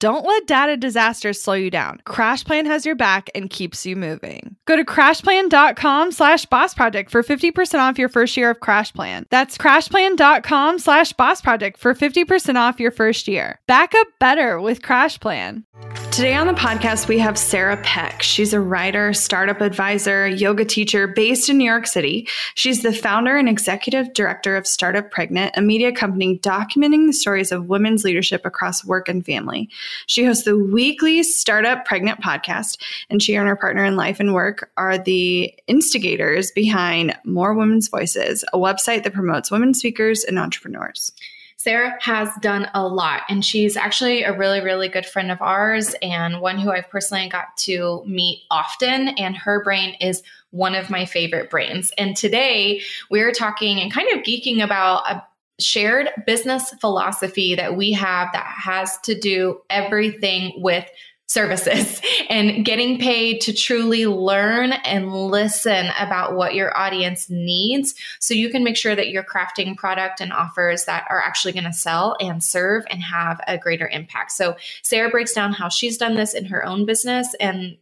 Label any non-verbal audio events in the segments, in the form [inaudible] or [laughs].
Don't let data disasters slow you down. CrashPlan has your back and keeps you moving. Go to crashplan.com slash boss project for 50% off your first year of CrashPlan. That's crashplan.com slash boss project for 50% off your first year. Back up better with CrashPlan. Today on the podcast, we have Sarah Peck. She's a writer, startup advisor, yoga teacher based in New York City. She's the founder and executive director of Startup Pregnant, a media company documenting the stories of women's leadership across work and family. She hosts the weekly Startup Pregnant podcast, and she and her partner in life and work are the instigators behind More Women's Voices, a website that promotes women speakers and entrepreneurs. Sarah has done a lot, and she's actually a really, really good friend of ours and one who I've personally got to meet often. And her brain is one of my favorite brains. And today we're talking and kind of geeking about a shared business philosophy that we have that has to do everything with services [laughs] and getting paid to truly learn and listen about what your audience needs so you can make sure that you're crafting product and offers that are actually going to sell and serve and have a greater impact. So Sarah breaks down how she's done this in her own business and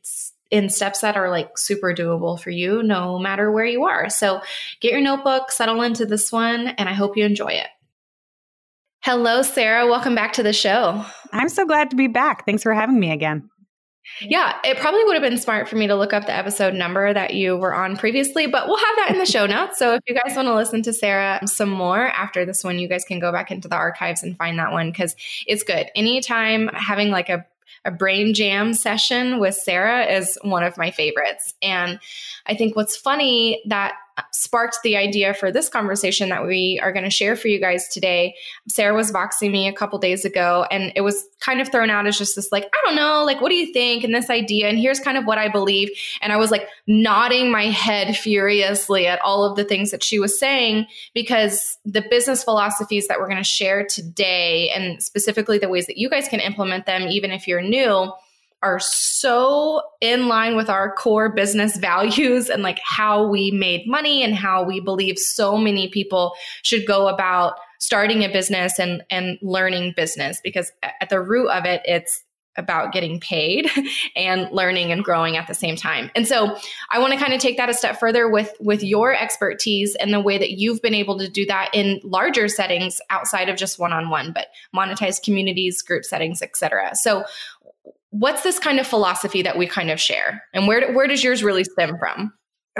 in steps that are like super doable for you no matter where you are. So get your notebook, settle into this one and I hope you enjoy it. Hello, Sarah. Welcome back to the show. I'm so glad to be back. Thanks for having me again. Yeah, it probably would have been smart for me to look up the episode number that you were on previously, but we'll have that in the show [laughs] notes. So if you guys want to listen to Sarah some more after this one, you guys can go back into the archives and find that one because it's good. Anytime having like a a brain jam session with Sarah is one of my favorites. And I think what's funny that sparked the idea for this conversation that we are going to share for you guys today. Sarah was voxing me a couple days ago, and it was kind of thrown out as just this, like, I don't know, like, what do you think? And this idea, and here's kind of what I believe. And I was like nodding my head furiously at all of the things that she was saying because the business philosophies that we're going to share today, and specifically the ways that you guys can implement them, even if you're new are so in line with our core business [laughs] values and like how we made money and how we believe so many people should go about starting a business and and learning business because at the root of it it's about getting paid [laughs] and learning and growing at the same time. And so I want to kind of take that a step further with with your expertise and the way that you've been able to do that in larger settings outside of just one-on-one, but monetized communities, group settings, etc. So what's this kind of philosophy that we kind of share? And where, where does yours really stem from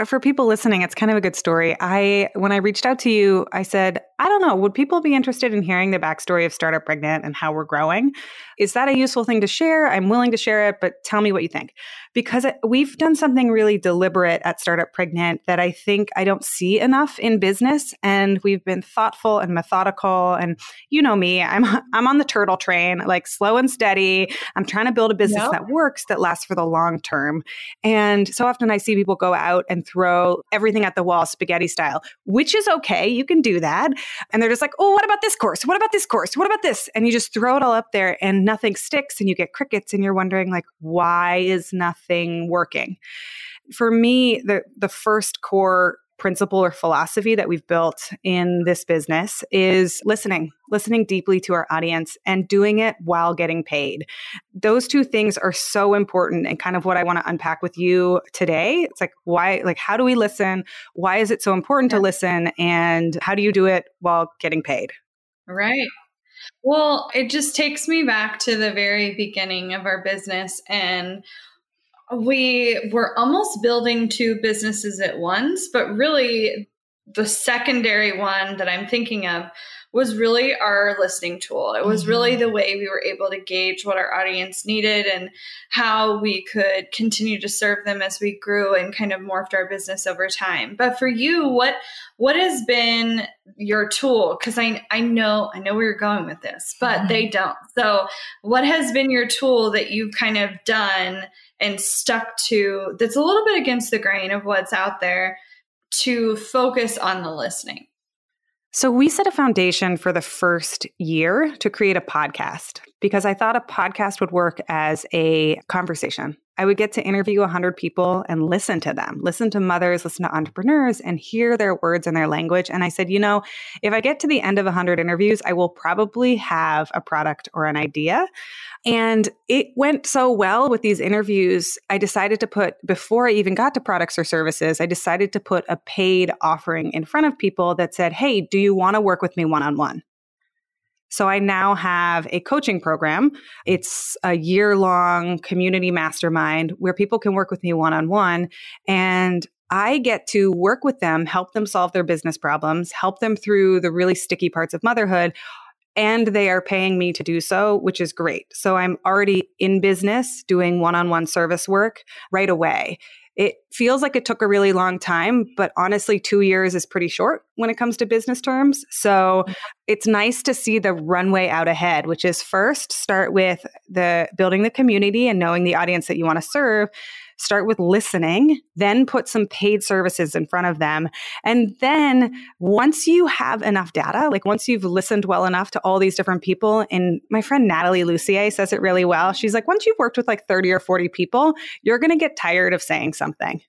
for people listening, it's kind of a good story. I when I reached out to you, I said, I don't know, would people be interested in hearing the backstory of Startup Pregnant and how we're growing? Is that a useful thing to share? I'm willing to share it, but tell me what you think because we've done something really deliberate at Startup Pregnant that I think I don't see enough in business. And we've been thoughtful and methodical. And you know me, I'm I'm on the turtle train, like slow and steady. I'm trying to build a business yep. that works, that lasts for the long term. And so often I see people go out and throw everything at the wall, spaghetti style, which is okay. You can do that. And they're just like, oh, what about this course? What about this course? What about this? And you just throw it all up there and nothing sticks and you get crickets and you're wondering like, why is nothing working. For me, the the first core principle or philosophy that we've built in this business is listening, listening deeply to our audience and doing it while getting paid. Those two things are so important and kind of what I want to unpack with you today. It's like why like how do we listen? Why is it so important to listen and how do you do it while getting paid? Right. Well, it just takes me back to the very beginning of our business and we were almost building two businesses at once, but really the secondary one that I'm thinking of was really our listening tool. It was really mm-hmm. the way we were able to gauge what our audience needed and how we could continue to serve them as we grew and kind of morphed our business over time. But for you, what what has been your tool? Because I I know I know where you're going with this, but mm-hmm. they don't. So what has been your tool that you've kind of done and stuck to that's a little bit against the grain of what's out there to focus on the listening? So, we set a foundation for the first year to create a podcast because I thought a podcast would work as a conversation. I would get to interview 100 people and listen to them, listen to mothers, listen to entrepreneurs, and hear their words and their language. And I said, you know, if I get to the end of 100 interviews, I will probably have a product or an idea. And it went so well with these interviews. I decided to put, before I even got to products or services, I decided to put a paid offering in front of people that said, Hey, do you want to work with me one on one? So I now have a coaching program. It's a year long community mastermind where people can work with me one on one. And I get to work with them, help them solve their business problems, help them through the really sticky parts of motherhood and they are paying me to do so, which is great. So I'm already in business doing one on one service work right away. It feels like it took a really long time, but honestly, two years is pretty short when it comes to business terms. So mm-hmm. it's nice to see the runway out ahead, which is first start with the building the community and knowing the audience that you want to serve start with listening, then put some paid services in front of them. And then once you have enough data, like once you've listened well enough to all these different people, and my friend Natalie Lussier says it really well. She's like, once you've worked with like 30 or 40 people, you're going to get tired of saying something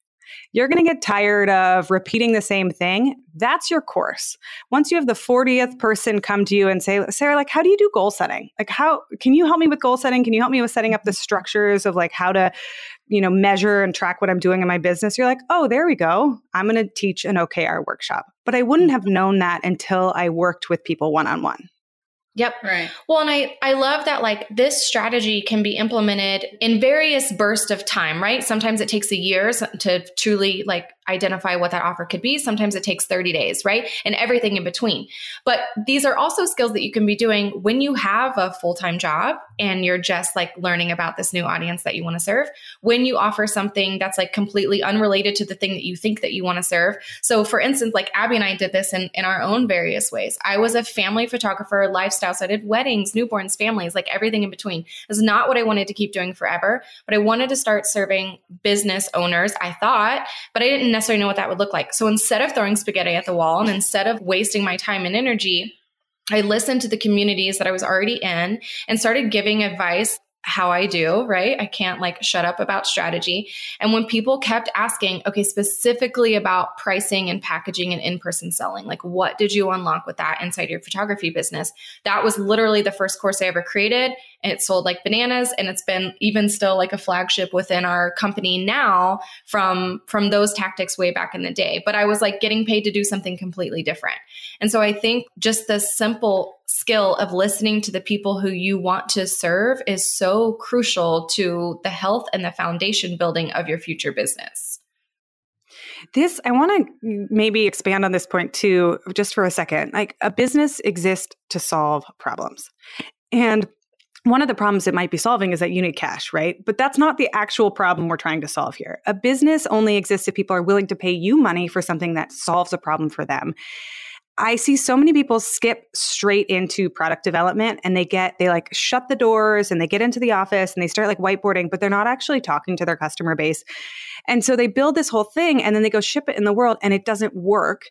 you're going to get tired of repeating the same thing. That's your course. Once you have the 40th person come to you and say, Sarah, like, how do you do goal setting? Like, how can you help me with goal setting? Can you help me with setting up the structures of like how to, you know, measure and track what I'm doing in my business? You're like, oh, there we go. I'm going to teach an OKR workshop. But I wouldn't have mm-hmm. known that until I worked with people one on one. Yep. Right. Well, and I, I love that like this strategy can be implemented in various bursts of time, right? Sometimes it takes a year to truly like identify what that offer could be. Sometimes it takes 30 days, right? And everything in between. But these are also skills that you can be doing when you have a full time job and you're just like learning about this new audience that you want to serve. When you offer something that's like completely unrelated to the thing that you think that you want to serve. So, for instance, like Abby and I did this in, in our own various ways. I was a family photographer, lifestyle. So I did weddings, newborns, families, like everything in between. It's not what I wanted to keep doing forever, but I wanted to start serving business owners, I thought, but I didn't necessarily know what that would look like. So instead of throwing spaghetti at the wall and instead of wasting my time and energy, I listened to the communities that I was already in and started giving advice how I do, right? I can't like shut up about strategy. And when people kept asking, okay, specifically about pricing and packaging and in person selling, like what did you unlock with that inside your photography business? That was literally the first course I ever created And it sold like bananas and it's been even still like a flagship within our company now from from those tactics way back in the day but i was like getting paid to do something completely different and so i think just the simple skill of listening to the people who you want to serve is so crucial to the health and the foundation building of your future business this i want to maybe expand on this point too just for a second like a business exists to solve problems and one of the problems it might be solving is that you need cash, right? But that's not the actual problem we're trying to solve here. A business only exists if people are willing to pay you money for something that solves a problem for them. I see so many people skip straight into product development and they get, they like shut the doors and they get into the office and they start like whiteboarding, but they're not actually talking to their customer base. And so they build this whole thing and then they go ship it in the world and it doesn't work.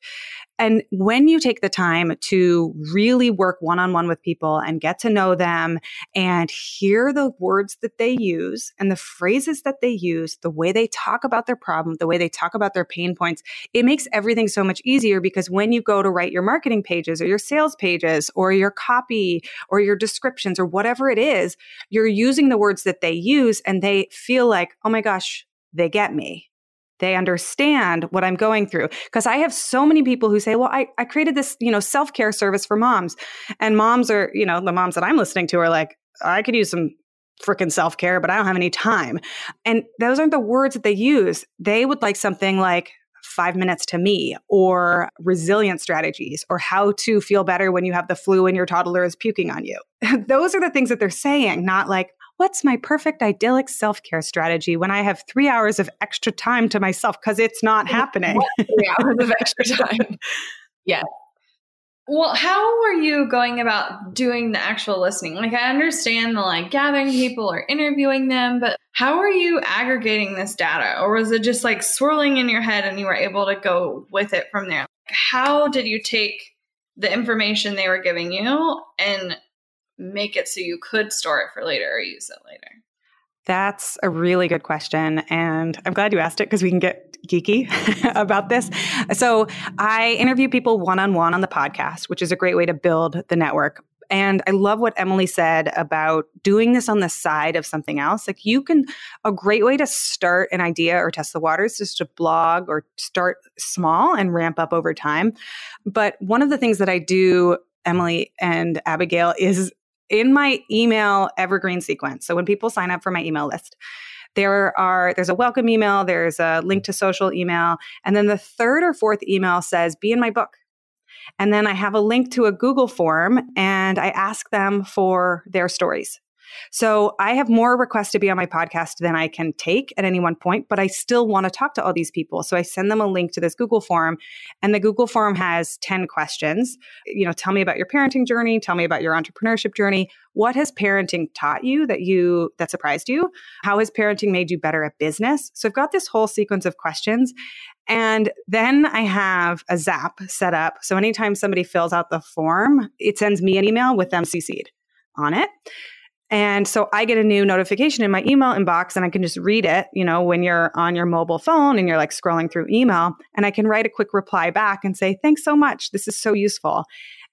And when you take the time to really work one on one with people and get to know them and hear the words that they use and the phrases that they use, the way they talk about their problem, the way they talk about their pain points, it makes everything so much easier because when you go to write your marketing pages or your sales pages or your copy or your descriptions or whatever it is, you're using the words that they use and they feel like, oh my gosh, they get me they understand what i'm going through because i have so many people who say well i, I created this you know self-care service for moms and moms are you know the moms that i'm listening to are like i could use some freaking self-care but i don't have any time and those aren't the words that they use they would like something like five minutes to me or resilient strategies or how to feel better when you have the flu and your toddler is puking on you. [laughs] Those are the things that they're saying, not like, what's my perfect idyllic self care strategy when I have three hours of extra time to myself because it's not happening. [laughs] three hours of extra time. Yeah. Well, how are you going about doing the actual listening? Like, I understand the like gathering people or interviewing them, but how are you aggregating this data? Or was it just like swirling in your head and you were able to go with it from there? How did you take the information they were giving you and make it so you could store it for later or use it later? That's a really good question. And I'm glad you asked it because we can get geeky [laughs] about this. So I interview people one on one on the podcast, which is a great way to build the network. And I love what Emily said about doing this on the side of something else. Like you can, a great way to start an idea or test the waters is to blog or start small and ramp up over time. But one of the things that I do Emily and Abigail is in my email evergreen sequence. So when people sign up for my email list, there are there's a welcome email, there's a link to social email, and then the third or fourth email says be in my book. And then I have a link to a Google form and I ask them for their stories. So I have more requests to be on my podcast than I can take at any one point, but I still want to talk to all these people. So I send them a link to this Google form and the Google form has 10 questions. You know, tell me about your parenting journey, tell me about your entrepreneurship journey. What has parenting taught you that you that surprised you? How has parenting made you better at business? So I've got this whole sequence of questions and then I have a Zap set up. So anytime somebody fills out the form, it sends me an email with them CC'd on it. And so I get a new notification in my email inbox and I can just read it, you know, when you're on your mobile phone and you're like scrolling through email. And I can write a quick reply back and say, thanks so much. This is so useful.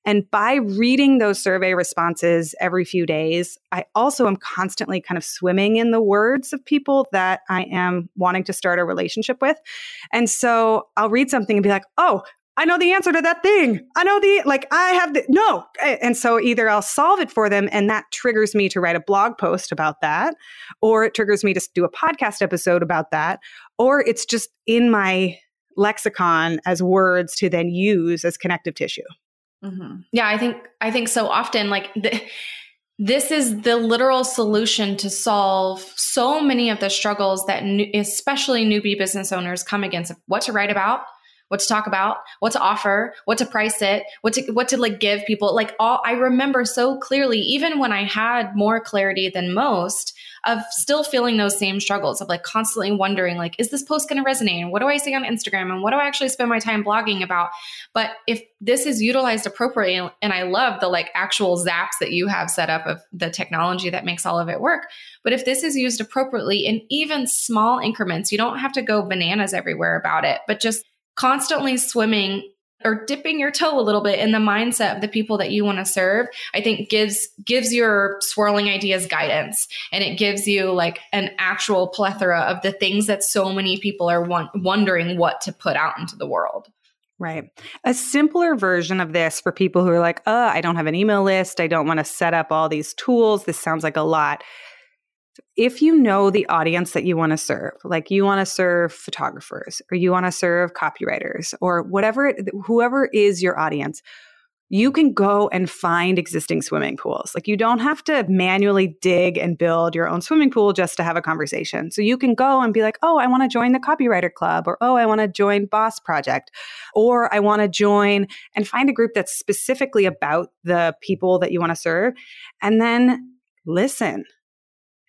And by reading those survey responses every few days, I also am constantly kind of swimming in the words of people that I am wanting to start a relationship with. And so I'll read something and be like, oh, I know the answer to that thing. I know the, like, I have the, no. And so either I'll solve it for them and that triggers me to write a blog post about that, or it triggers me to do a podcast episode about that, or it's just in my lexicon as words to then use as connective tissue. Mm-hmm. Yeah, I think, I think so often, like, the, this is the literal solution to solve so many of the struggles that new, especially newbie business owners come against what to write about what to talk about, what to offer, what to price it, what to what to like give people. Like all I remember so clearly, even when I had more clarity than most, of still feeling those same struggles of like constantly wondering like is this post going to resonate? And what do i say on instagram? And what do i actually spend my time blogging about? But if this is utilized appropriately and i love the like actual zaps that you have set up of the technology that makes all of it work but if this is used appropriately in even small increments you don't have to go bananas everywhere about it but just constantly swimming or dipping your toe a little bit in the mindset of the people that you want to serve i think gives gives your swirling ideas guidance and it gives you like an actual plethora of the things that so many people are want, wondering what to put out into the world Right. A simpler version of this for people who are like, oh, I don't have an email list. I don't want to set up all these tools. This sounds like a lot if you know the audience that you want to serve, like you want to serve photographers or you want to serve copywriters or whatever, it, whoever is your audience, you can go and find existing swimming pools. Like you don't have to manually dig and build your own swimming pool just to have a conversation. So you can go and be like, oh, I want to join the copywriter club, or oh, I want to join Boss Project, or I want to join and find a group that's specifically about the people that you want to serve. And then listen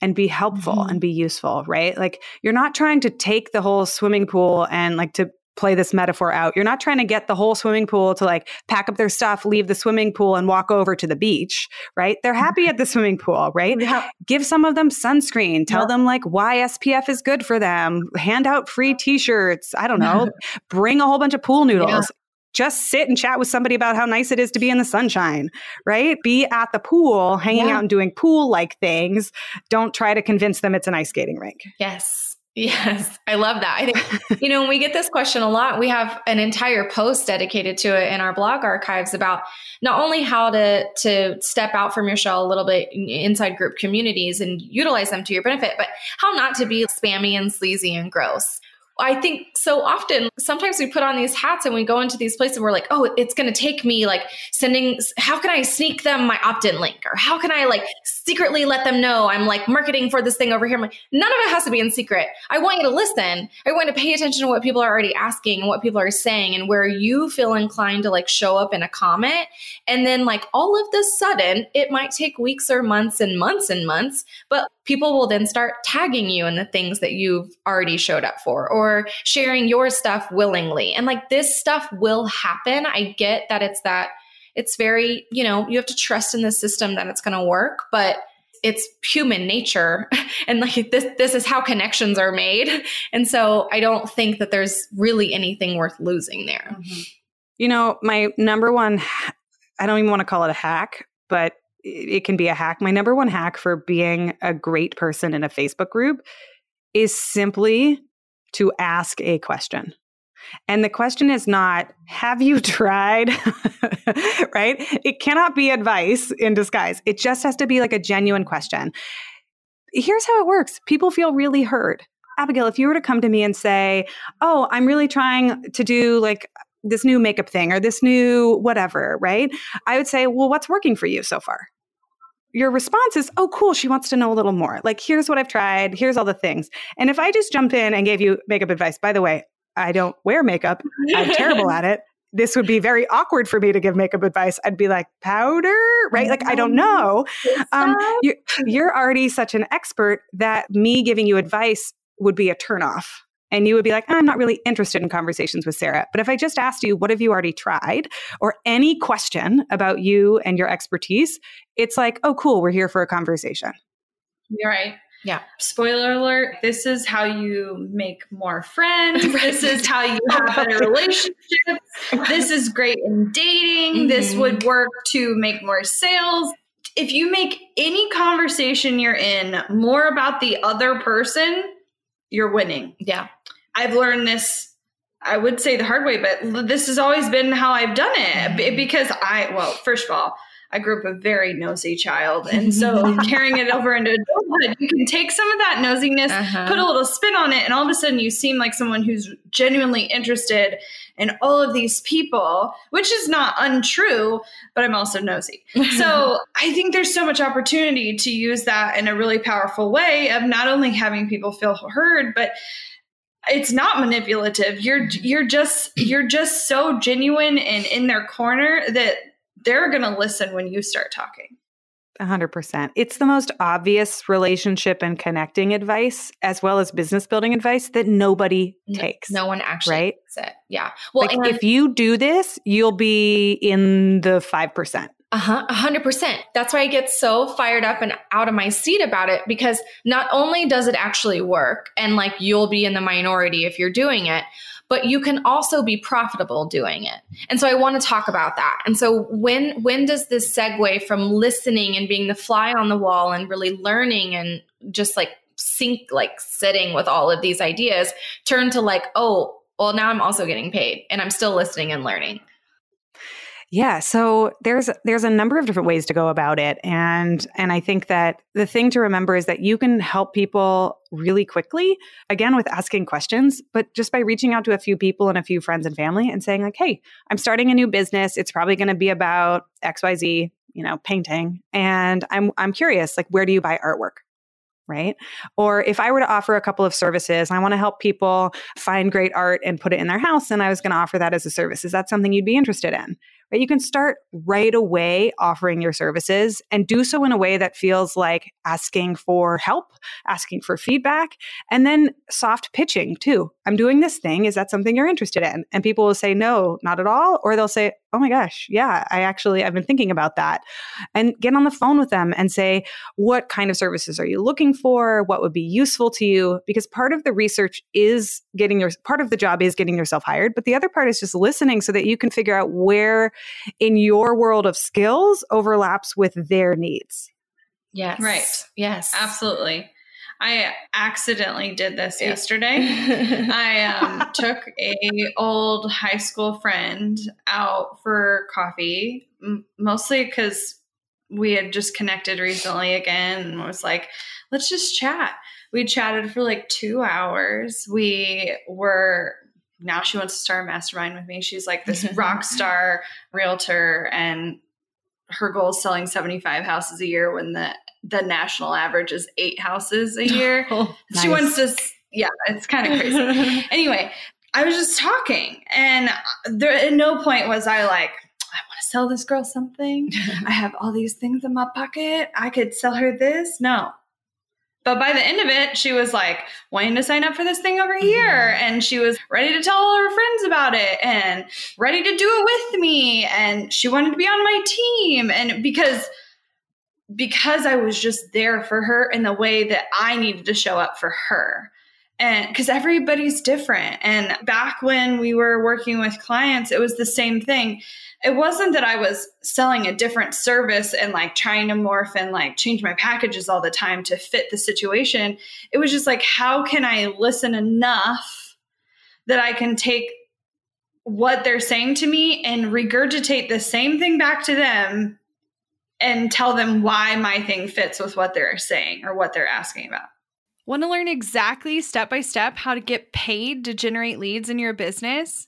and be helpful mm-hmm. and be useful, right? Like you're not trying to take the whole swimming pool and like to play this metaphor out. You're not trying to get the whole swimming pool to like pack up their stuff, leave the swimming pool and walk over to the beach, right? They're happy at the swimming pool, right? Yeah. Give some of them sunscreen, tell yeah. them like why SPF is good for them, hand out free t-shirts, I don't know, [laughs] bring a whole bunch of pool noodles. Just sit and chat with somebody about how nice it is to be in the sunshine, right? Be at the pool, hanging yeah. out and doing pool like things. Don't try to convince them it's an ice skating rink. Yes. [laughs] Yes, I love that. I think, you know, we get this question a lot, we have an entire post dedicated to it in our blog archives about not only how to to step out from your shell a little bit inside group communities and utilize them to your benefit, but how not to be spammy and sleazy and gross I think so often, sometimes we put on these hats and we go into these places and we're like, oh, it's going to take me like sending, how can I sneak them my opt in link? Or how can I like secretly let them know I'm like marketing for this thing over here? Like, none of it has to be in secret. I want you to listen. I want you to pay attention to what people are already asking and what people are saying and where you feel inclined to like show up in a comment. And then, like, all of this sudden, it might take weeks or months and months and months, but people will then start tagging you in the things that you've already showed up for or sharing your stuff willingly. And like this stuff will happen. I get that it's that it's very, you know, you have to trust in the system that it's going to work, but it's human nature [laughs] and like this this is how connections are made. And so I don't think that there's really anything worth losing there. Mm-hmm. You know, my number one I don't even want to call it a hack, but it can be a hack. My number one hack for being a great person in a Facebook group is simply to ask a question. And the question is not, have you tried? [laughs] right? It cannot be advice in disguise. It just has to be like a genuine question. Here's how it works people feel really heard. Abigail, if you were to come to me and say, Oh, I'm really trying to do like this new makeup thing or this new whatever, right? I would say, Well, what's working for you so far? Your response is, oh, cool, she wants to know a little more. Like, here's what I've tried, here's all the things. And if I just jump in and gave you makeup advice, by the way, I don't wear makeup, I'm terrible at [laughs] it. This would be very awkward for me to give makeup advice. I'd be like, powder, right? Like, I don't know. Um, you're, you're already such an expert that me giving you advice would be a turnoff and you would be like, I'm not really interested in conversations with Sarah. But if I just asked you, what have you already tried? Or any question about you and your expertise, it's like, oh, cool, we're here for a conversation. You're right. Yeah. Spoiler alert, this is how you make more friends. [laughs] This is how you [laughs] have better relationships. This is great in dating. Mm-hmm. This would work to make more sales. If you make any conversation you're in more about the other person, you're winning. Yeah. I've learned this I would say the hard way, but this has always been how I've done it mm-hmm. because I, well, first of all, I grew up a very nosy child. [laughs] And so carrying it over into adulthood, you can take some of that nosiness, uh-huh. put a little spin on it, and all of a sudden you seem like someone who's genuinely interested in all of these people, which is not untrue, but I'm also nosy. [laughs] so I think there's so much opportunity to use that in a really powerful way of not only having people feel heard, but it's not manipulative you're you're just you're just so genuine and in their corner that they're going to listen when you start talking 100%. It's the most obvious relationship and connecting advice as well as business building advice that nobody no, takes. No one actually right? takes it. Yeah. Well, like if you do this, you'll be in the 5%. Uh-huh, 100%. That's why I get so fired up and out of my seat about it because not only does it actually work and like you'll be in the minority if you're doing it, but you can also be profitable doing it. And so I want to talk about that. And so when when does this segue from listening and being the fly on the wall and really learning and just like sync like sitting with all of these ideas turn to like, oh, well now I'm also getting paid and I'm still listening and learning. Yeah, so there's there's a number of different ways to go about it and and I think that the thing to remember is that you can help people really quickly again with asking questions, but just by reaching out to a few people and a few friends and family and saying like, "Hey, I'm starting a new business. It's probably going to be about XYZ, you know, painting, and I'm I'm curious like where do you buy artwork?" right? Or if I were to offer a couple of services, I want to help people find great art and put it in their house, and I was going to offer that as a service. Is that something you'd be interested in? Right? You can start right away offering your services and do so in a way that feels like asking for help, asking for feedback, and then soft pitching too. I'm doing this thing. Is that something you're interested in? And people will say, no, not at all. Or they'll say, oh my gosh, yeah, I actually, I've been thinking about that. And get on the phone with them and say, what kind of services are you looking for? What would be useful to you? Because part of the research is getting your, part of the job is getting yourself hired, but the other part is just listening so that you can figure out where in your world of skills overlaps with their needs. Yes. Right. Yes. Absolutely. I accidentally did this yeah. yesterday. [laughs] I um, took a old high school friend out for coffee, m- mostly because we had just connected recently again, and was like, "Let's just chat." We chatted for like two hours. We were now she wants to start a mastermind with me. She's like this [laughs] rock star realtor and her goal is selling 75 houses a year when the the national average is eight houses a [laughs] year. Oh, She wants to, yeah, it's kind of crazy. [laughs] anyway, I was just talking, and there at no point was I like, I want to sell this girl something. I have all these things in my pocket. I could sell her this. No. But by the end of it, she was like wanting to sign up for this thing over here. Mm-hmm. And she was ready to tell all her friends about it and ready to do it with me. And she wanted to be on my team. And because because I was just there for her in the way that I needed to show up for her. And because everybody's different. And back when we were working with clients, it was the same thing. It wasn't that I was selling a different service and like trying to morph and like change my packages all the time to fit the situation. It was just like, how can I listen enough that I can take what they're saying to me and regurgitate the same thing back to them and tell them why my thing fits with what they're saying or what they're asking about. Want to learn exactly step by step how to get paid to generate leads in your business?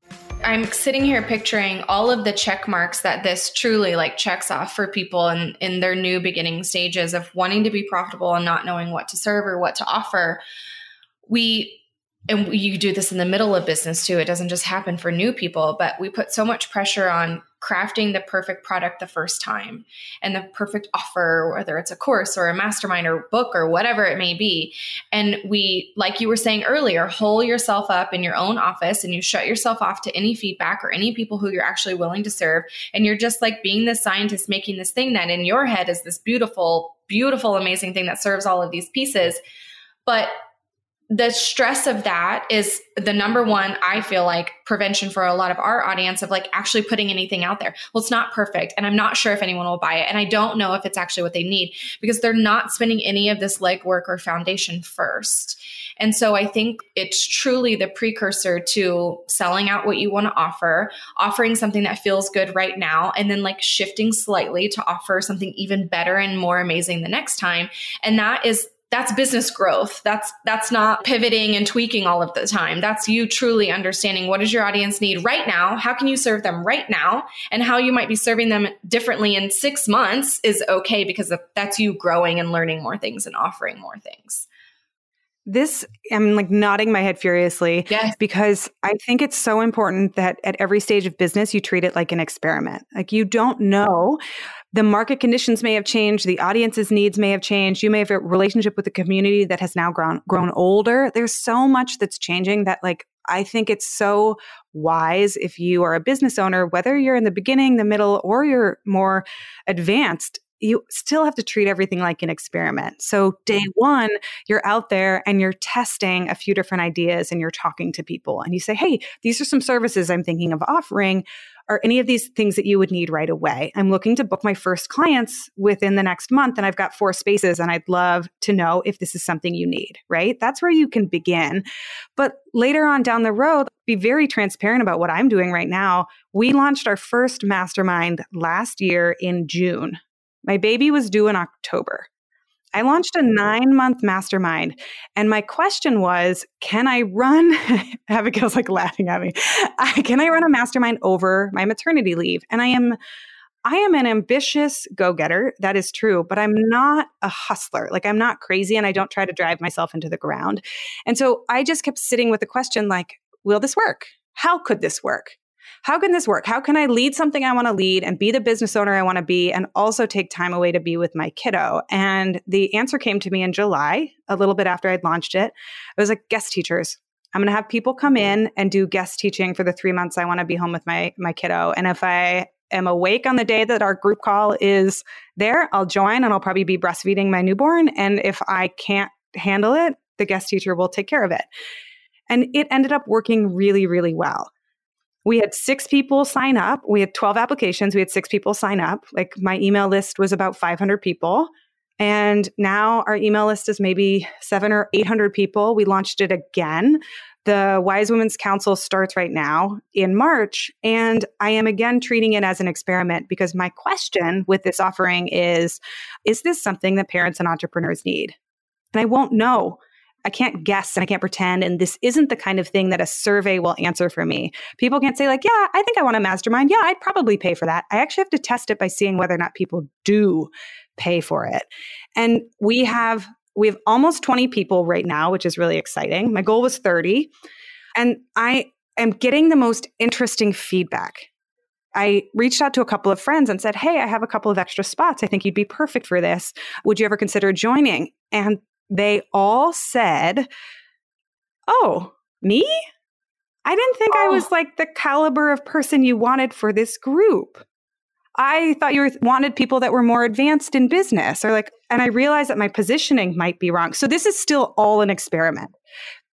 I'm sitting here picturing all of the check marks that this truly like checks off for people in, in their new beginning stages of wanting to be profitable and not knowing what to serve or what to offer. We and you do this in the middle of business too. It doesn't just happen for new people, but we put so much pressure on crafting the perfect product the first time and the perfect offer, whether it's a course or a mastermind or book or whatever it may be. And we, like you were saying earlier, hole yourself up in your own office and you shut yourself off to any feedback or any people who you're actually willing to serve. And you're just like being the scientist making this thing that in your head is this beautiful, beautiful, amazing thing that serves all of these pieces. But the stress of that is the number one i feel like prevention for a lot of our audience of like actually putting anything out there. Well it's not perfect and i'm not sure if anyone will buy it and i don't know if it's actually what they need because they're not spending any of this legwork or foundation first. And so i think it's truly the precursor to selling out what you want to offer offering something that feels good right now and then like shifting slightly to offer something even better and more amazing the next time. And that is that's business growth. That's that's not pivoting and tweaking all of the time. That's you truly understanding what does your audience need right now? How can you serve them right now? And how you might be serving them differently in 6 months is okay because that's you growing and learning more things and offering more things. This i'm like nodding my head furiously yes. because i think it's so important that at every stage of business you treat it like an experiment. Like you don't know the market conditions may have changed the audience's needs may have changed you may have a relationship with the community that has now grown grown older there's so much that's changing that like i think it's so wise if you are a business owner whether you're in the beginning the middle or you're more advanced you still have to treat everything like an experiment. So, day one, you're out there and you're testing a few different ideas and you're talking to people and you say, Hey, these are some services I'm thinking of offering. Are any of these things that you would need right away? I'm looking to book my first clients within the next month and I've got four spaces and I'd love to know if this is something you need, right? That's where you can begin. But later on down the road, be very transparent about what I'm doing right now. We launched our first mastermind last year in June my baby was due in October. I launched a nine month mastermind. And my question was can I run? [laughs] Abigail's like laughing at me. can I run a mastermind over my maternity leave? And I am. I am an ambitious go getter. That is true, but I'm not a hustler. Like, I'm not crazy and I don't try to drive myself into the ground. And so I just kept sitting with the question, like, will this work? How could this work? How can this work? How can I lead something I want to lead and be the business owner I want to be and also take time away to be with my kiddo? And the answer came to me in July, a little bit after I'd launched it. It was like guest teachers. I'm going to have people come in and do guest teaching for the 3 months I want to be home with my my kiddo. And if I am awake on the day that our group call is there, I'll join and I'll probably be breastfeeding my newborn and if I can't handle it, the guest teacher will take care of it. And it ended up working really, really well we had six people sign up. We had 12 applications. We had six people sign up. Like my email list was about 500 people. And now our email list is maybe seven or 800 people. We launched it again. The Wise Women's Council starts right now in March. And I am again treating it as an experiment because my question with this offering is Is this something that parents and entrepreneurs need? And I won't know I can't guess and I can't pretend. And this isn't the kind of thing that a survey will answer for me. People can't say, like, yeah, I think I want a mastermind. Yeah, I'd probably pay for that. I actually have to test it by seeing whether or not people do pay for it. And we have we have almost 20 people right now, which is really exciting. My goal was 30. And I am getting the most interesting feedback. I reached out to a couple of friends and said, Hey, I have a couple of extra spots. I think you'd be perfect for this. Would you ever consider joining? And they all said, Oh, me? I didn't think oh. I was oh. like the caliber of person you wanted for this group. I thought you were, wanted people that were more advanced in business or like, and I realized that my positioning might be wrong. So this is still all an experiment.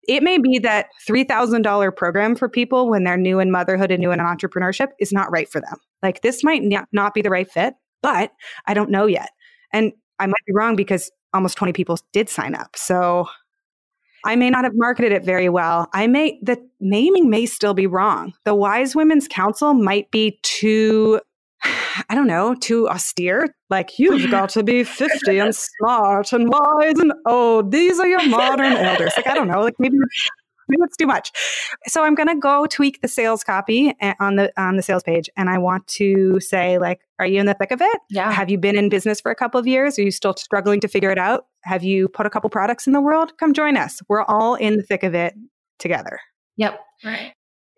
It may be that $3,000 program for people when they're new in motherhood and new in entrepreneurship is not right for them. Like this might not be the right fit, but I don't know yet. And I might be wrong because almost 20 people did sign up. So I may not have marketed it very well. I may, the naming may still be wrong. The Wise Women's Council might be too, I don't know, too austere. Like, you've [laughs] got to be 50 and smart and wise and oh, these are your modern elders. Like, I don't know, like maybe [laughs] it's too much. So I'm going to go tweak the sales copy eh, on the on the sales page, and I want to say like, are you in the thick of it? Yeah. Have you been in business for a couple of years? Are you still struggling to figure it out? Have you put a couple products in the world? Come join us. We're all in the thick of it together. Yep. Right.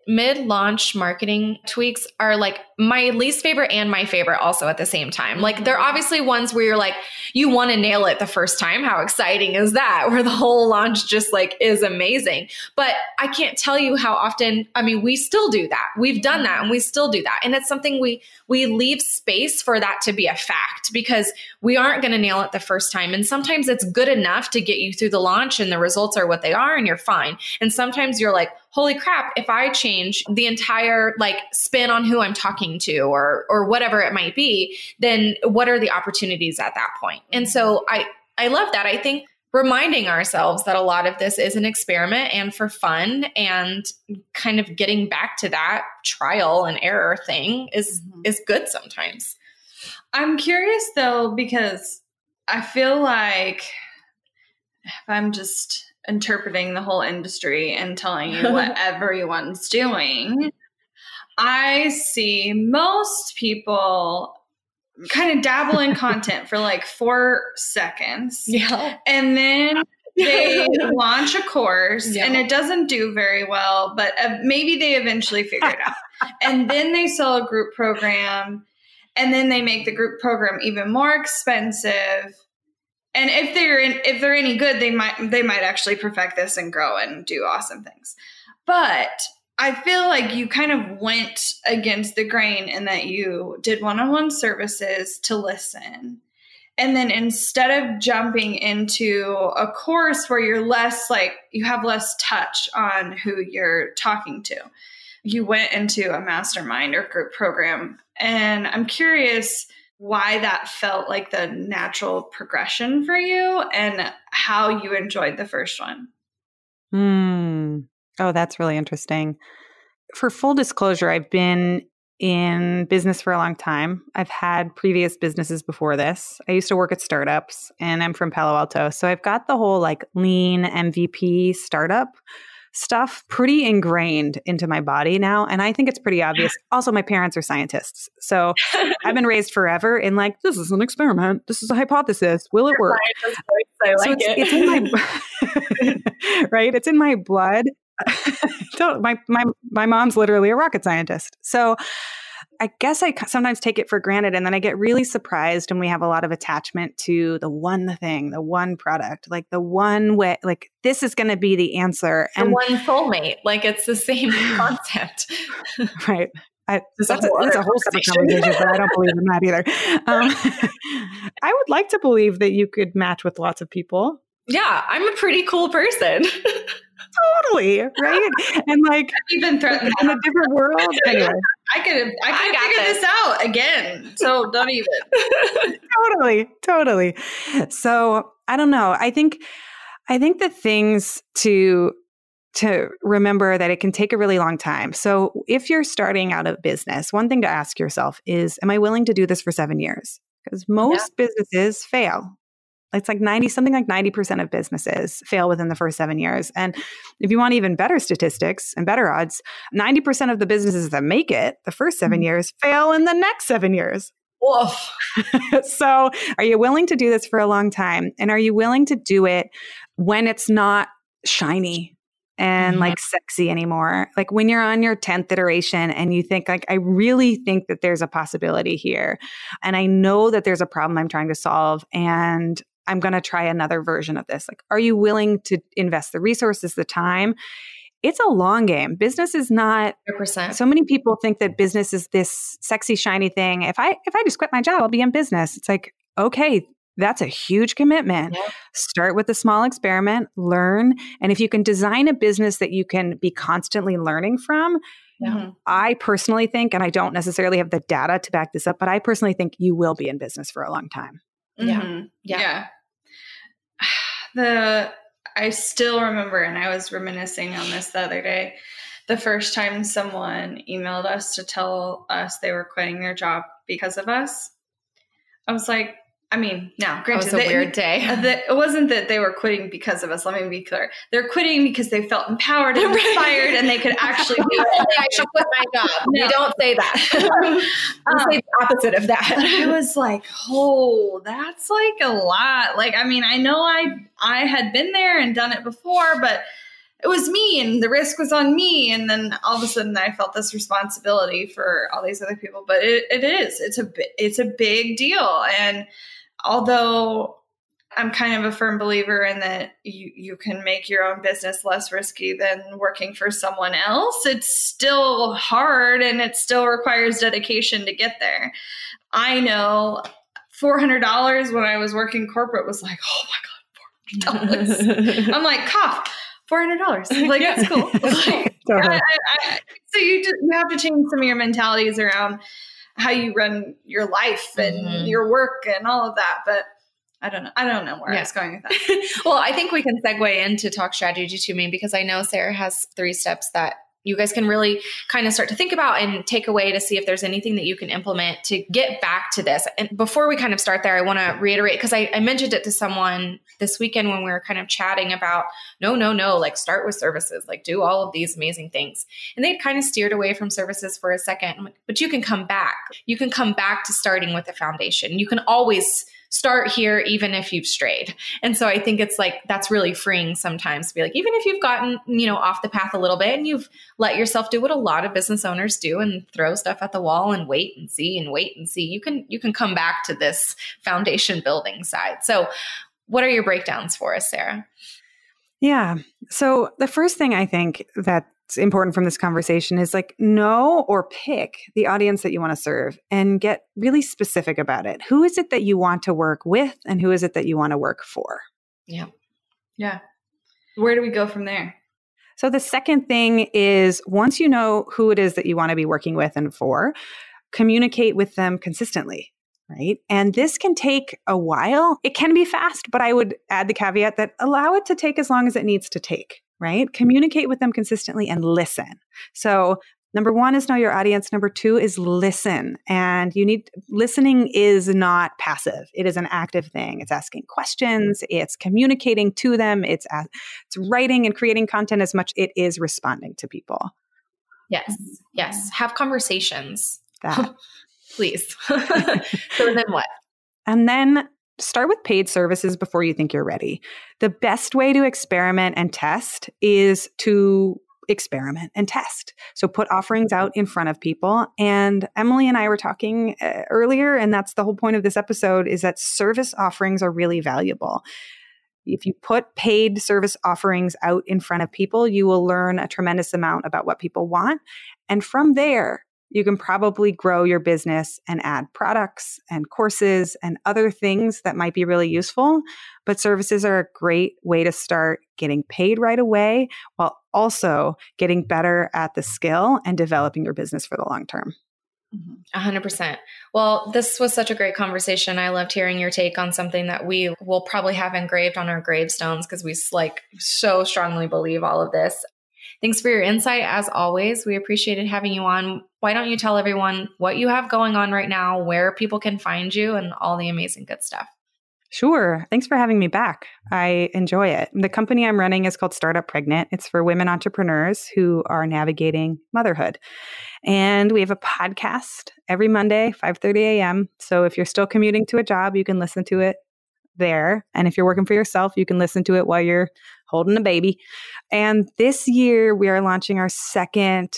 Mid launch marketing tweaks are like my least favorite and my favorite also at the same time. Like they're mm-hmm. obviously ones where you're like, you want to nail it the first time. How exciting is that? [laughs] Where the whole launch just like is amazing. But I can't tell you how often, I mean, we still do that. We've done that and we still do that. And it's something we we leave space for that to be a fact because we aren't going to nail it the first time. And sometimes it's good enough to get you through the launch and the results are what they are and you're fine. And sometimes you're like, holy crap, if I change the entire like spin on who I'm talking to or or whatever it might be, then what are the opportunities at that point? And so I I love that. I think reminding ourselves that a lot of this is an experiment and for fun and kind of getting back to that trial and error thing is mm-hmm. is good sometimes. I'm curious though because I feel like if I'm just interpreting the whole industry and telling you [laughs] what everyone's doing. I see most people kind of dabble in content for like four seconds. Yeah. And then they [laughs] launch a course yeah. and it doesn't do very well, but uh, maybe they eventually figure it out. and then they sell a group program and then they make the group program even more expensive and if they're in, if they're any good, they might they might actually perfect this and grow and do awesome things. But I feel like you kind of went against the grain in that you did one-on-one services to listen. And then instead of jumping into a course where you're less like you have less touch on who you're talking to, you went into a mastermind or group program. And I'm curious why that felt like the natural progression for you and how you enjoyed the first one. Hmm. Oh, that's really interesting. For full disclosure, I've been in business for a long time. I've had previous businesses before this. I used to work at startups and I'm from Palo Alto. So I've got the whole like lean MVP startup stuff pretty ingrained into my body now. And I think it's pretty obvious. Also, my parents are scientists. So [laughs] I've been raised forever in like, this is an experiment. This is a hypothesis. Will it work? Like so it's, it. it's in my [laughs] [laughs] right. It's in my blood. my my my mom's literally a rocket scientist. So I guess I sometimes take it for granted. And then I get really surprised when we have a lot of attachment to the one thing, the one product, like the one way, like this is going to be the answer. And the one soulmate, like it's the same [laughs] concept. right. I, that's, a, that's a whole separate conversation, but I don't believe in that either. [laughs] Um, [laughs] I would like to believe that you could match with lots of people. Yeah, I'm a pretty cool person. Totally right and like [laughs] even threatened in a different world anyway i could i could figure this. this out again so don't even [laughs] totally totally so i don't know i think i think the things to to remember that it can take a really long time. So, if you're starting out a business, one thing to ask yourself is Am I willing to do this for seven years? Because most yeah. businesses fail it's like 90 something like 90% of businesses fail within the first seven years and if you want even better statistics and better odds 90% of the businesses that make it the first 7 mm-hmm. years fail in the next seven years [laughs] so are you willing to do this for a long time and are you willing to do it when it's not shiny and mm-hmm. like sexy anymore. Like when you're on your 10th iteration and you think like I really think that there's a possibility here and I know that there's a problem I'm trying to solve and I'm going to try another version of this. Like, are you willing to invest the resources, the time? It's a long game. Business is not 100%. So many people think that business is this sexy shiny thing. If I if I just quit my job, I'll be in business. It's like, okay, that's a huge commitment. Yeah. Start with a small experiment, learn, and if you can design a business that you can be constantly learning from, yeah. I personally think, and I don't necessarily have the data to back this up, but I personally think you will be in business for a long time. Mm-hmm. Yeah. yeah. [sighs] The I still remember, and I was reminiscing on this the other day. The first time someone emailed us to tell us they were quitting their job because of us, I was like, I mean, now, granted, it was a they, weird [laughs] day. Uh, it wasn't that they were quitting because of us. Let me be clear. They're quitting because they felt empowered and [laughs] inspired, and they could actually be. I should quit my job. [laughs] No. We don't say that. um, say the opposite of that. I was like, oh, that's like a lot. Like, I mean, I know I I had been there and done it before, but it was me and the risk was on me and then all of a sudden i felt this responsibility for all these other people but it, it is it's a it's a big deal and although i'm kind of a firm believer in that you you can make your own business less risky than working for someone else it's still hard and it still requires dedication to get there i know $400 when i was working corporate was like oh my god $400 [laughs] i'm like cough four hundred dollars. [laughs] Like that's cool. [laughs] Like, I, I, so you just you have to change some of your mentalities around how you run your life and mm-hmm. your work and all of that. But I don't know. I don't know where yeah. I was going with that. [laughs] well, I think we can segue into talk strategy to me because I know Sarah has three steps that you guys can really kind of start to think about and take away to see if there's anything that you can implement to get back to this. And before we kind of start there, I want to reiterate because I, I, mentioned it to someone this weekend when we were kind of chatting about no, no, no, like start with services, like do all of these amazing things. And they'd kind of steered away from services for a second, but you can come back. You can come back to starting with the foundation. You can always start here even if you've strayed. And so I think it's like that's really freeing sometimes to be like, even if you've gotten, you know, off the path a little bit and you've let yourself do what a lot of business owners do and throw stuff at the wall and wait and see and wait and see, you can you can come back to this foundation building side. So what are your breakdowns for us, Sarah? Yeah. So the first thing I think that important from this conversation is like know or pick the audience that you want to serve and get really specific about it. Who is it that you want to work with and who is it that you want to work for? Yeah. Yeah. Where do we go from there? So the second thing is once you know who it is that you want to be working with and for, communicate with them consistently right? And this can take a while. It can be fast, but I would add the caveat that allow it to take as long as it needs to take right? Communicate with them consistently and listen. So, number one is know your audience. Number two is listen. And you need listening is not passive, it is an active thing. It's asking questions, it's communicating to them, it's, it's writing and creating content as much it is responding to people. Yes, yes. Have conversations. That. [laughs] Please. [laughs] so then what? And then start with paid services before you think you're ready. The best way to experiment and test is to experiment and test. So put offerings out in front of people. And Emily and I were talking uh, earlier, and that's the whole point of this episode is that service offerings are really valuable. If you put paid service offerings out in front of people, you will learn a tremendous amount about what people want. And from there, you can probably grow your business and add products and courses and other things that might be really useful. But services are a great way to start getting paid right away while also getting better at the skill and developing your business for the long term. Mm-hmm. A hundred percent. Well, this was such a great conversation. I loved hearing your take on something that we will probably have engraved on our gravestones because we like so strongly believe all of this. Thanks for your insight as always. We appreciated having you on. Why don't you tell everyone what you have going on right now, where people can find you, and all the amazing good stuff? Sure. Thanks for having me back. I enjoy it. The company I'm running is called Startup Pregnant. It's for women entrepreneurs who are navigating motherhood. And we have a podcast every Monday, 5:30 a.m. So if you're still commuting to a job, you can listen to it there. And if you're working for yourself, you can listen to it while you're holding a baby. And this year, we are launching our second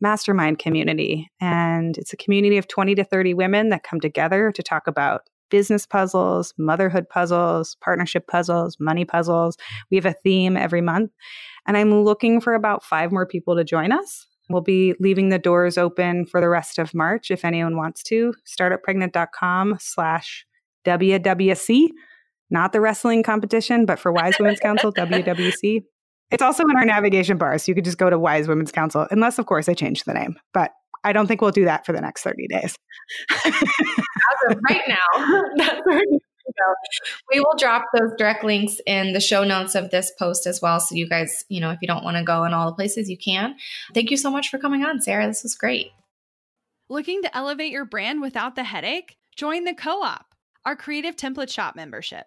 mastermind community. And it's a community of 20 to 30 women that come together to talk about business puzzles, motherhood puzzles, partnership puzzles, money puzzles. We have a theme every month. And I'm looking for about five more people to join us. We'll be leaving the doors open for the rest of March if anyone wants to. Startuppregnant.com slash WWC not the wrestling competition, but for Wise Women's Council, WWC. It's also in our navigation bar, so you could just go to Wise Women's Council, unless, of course, I change the name. But I don't think we'll do that for the next 30 days. As of right now, [laughs] that's where go. We will drop those direct links in the show notes of this post as well. So you guys, you know, if you don't want to go in all the places, you can. Thank you so much for coming on, Sarah. This was great. Looking to elevate your brand without the headache? Join the co op, our creative template shop membership.